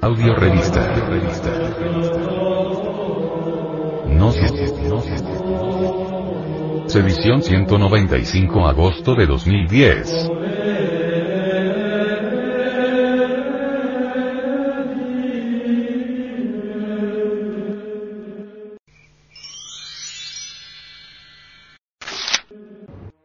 Audio revista. Gnosis. Edición 195 agosto de 2010.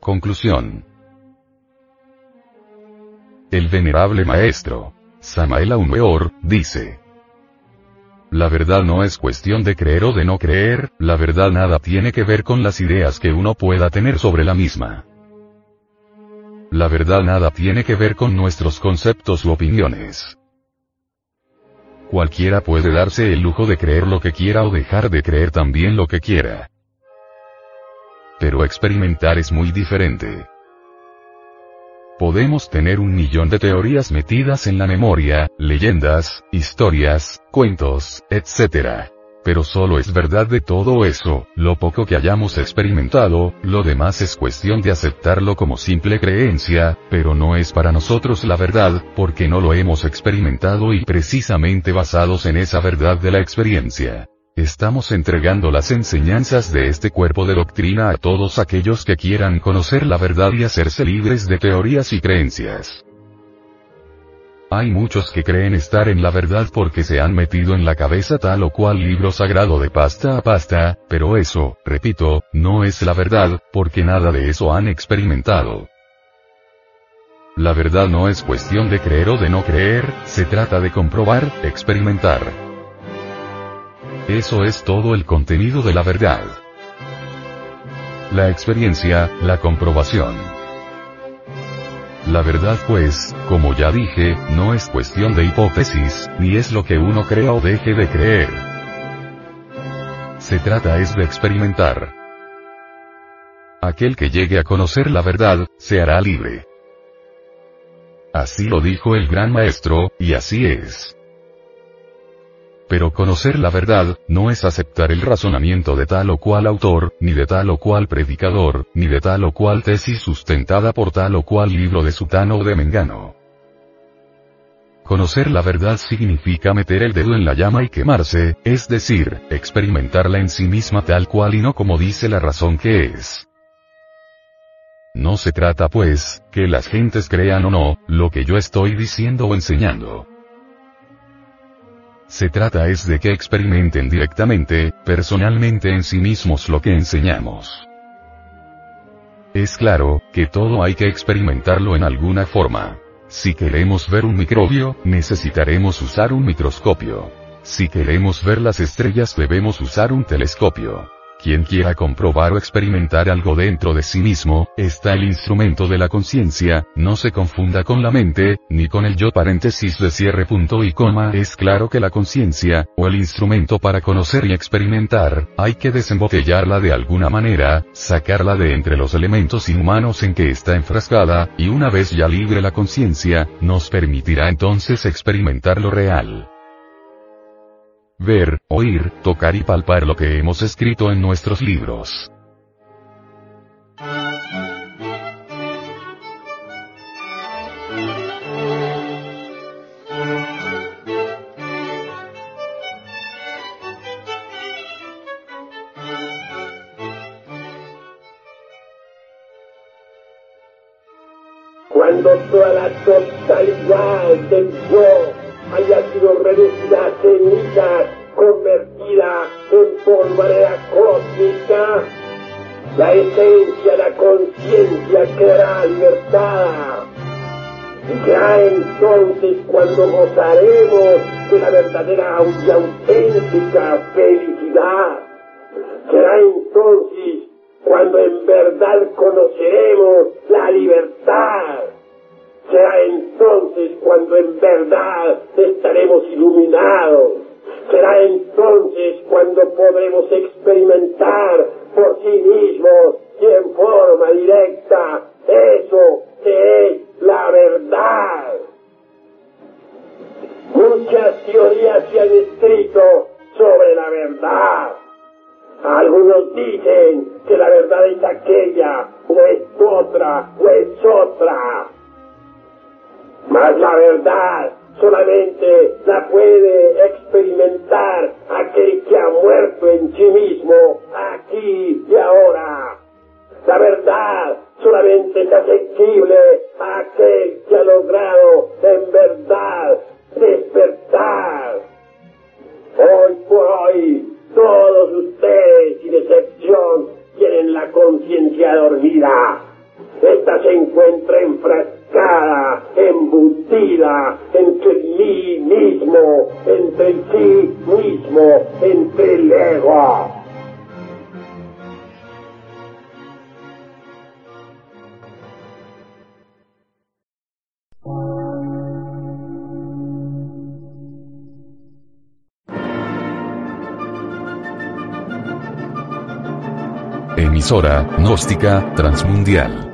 Conclusión. El venerable maestro, Samael Aumeor, dice. La verdad no es cuestión de creer o de no creer, la verdad nada tiene que ver con las ideas que uno pueda tener sobre la misma. La verdad nada tiene que ver con nuestros conceptos u opiniones. Cualquiera puede darse el lujo de creer lo que quiera o dejar de creer también lo que quiera. Pero experimentar es muy diferente. Podemos tener un millón de teorías metidas en la memoria, leyendas, historias, cuentos, etc. Pero solo es verdad de todo eso, lo poco que hayamos experimentado, lo demás es cuestión de aceptarlo como simple creencia, pero no es para nosotros la verdad, porque no lo hemos experimentado y precisamente basados en esa verdad de la experiencia. Estamos entregando las enseñanzas de este cuerpo de doctrina a todos aquellos que quieran conocer la verdad y hacerse libres de teorías y creencias. Hay muchos que creen estar en la verdad porque se han metido en la cabeza tal o cual libro sagrado de pasta a pasta, pero eso, repito, no es la verdad, porque nada de eso han experimentado. La verdad no es cuestión de creer o de no creer, se trata de comprobar, experimentar. Eso es todo el contenido de la verdad. La experiencia, la comprobación. La verdad pues, como ya dije, no es cuestión de hipótesis, ni es lo que uno crea o deje de creer. Se trata es de experimentar. Aquel que llegue a conocer la verdad, se hará libre. Así lo dijo el gran maestro, y así es. Pero conocer la verdad, no es aceptar el razonamiento de tal o cual autor, ni de tal o cual predicador, ni de tal o cual tesis sustentada por tal o cual libro de Sutano o de Mengano. Conocer la verdad significa meter el dedo en la llama y quemarse, es decir, experimentarla en sí misma tal cual y no como dice la razón que es. No se trata pues, que las gentes crean o no, lo que yo estoy diciendo o enseñando. Se trata es de que experimenten directamente, personalmente en sí mismos lo que enseñamos. Es claro, que todo hay que experimentarlo en alguna forma. Si queremos ver un microbio, necesitaremos usar un microscopio. Si queremos ver las estrellas debemos usar un telescopio. Quien quiera comprobar o experimentar algo dentro de sí mismo, está el instrumento de la conciencia, no se confunda con la mente, ni con el yo paréntesis de cierre punto y coma. Es claro que la conciencia, o el instrumento para conocer y experimentar, hay que desembotellarla de alguna manera, sacarla de entre los elementos inhumanos en que está enfrascada, y una vez ya libre la conciencia, nos permitirá entonces experimentar lo real ver, oír, tocar y palpar lo que hemos escrito en nuestros libros. Cuando toda la totalidad del yo haya sido reducida a convertida en polvareda cósmica, la esencia, la conciencia quedará libertada. Y será entonces cuando gozaremos de la verdadera y auténtica felicidad. Será entonces cuando en verdad conoceremos la libertad Será entonces cuando en verdad estaremos iluminados. Será entonces cuando podremos experimentar por sí mismos y en forma directa eso que es la verdad. Muchas teorías se han escrito sobre la verdad. Algunos dicen que la verdad es aquella o es otra o es otra. Mas la verdad solamente la puede experimentar aquel que ha muerto en sí mismo, aquí y ahora. La verdad solamente es asequible a aquel que ha logrado en verdad despertar. Hoy por hoy, todos ustedes, sin excepción, tienen la conciencia dormida. Esta se encuentra embutida entre mí mismo, entre sí mismo, entre el ego. Emisora, gnóstica, transmundial.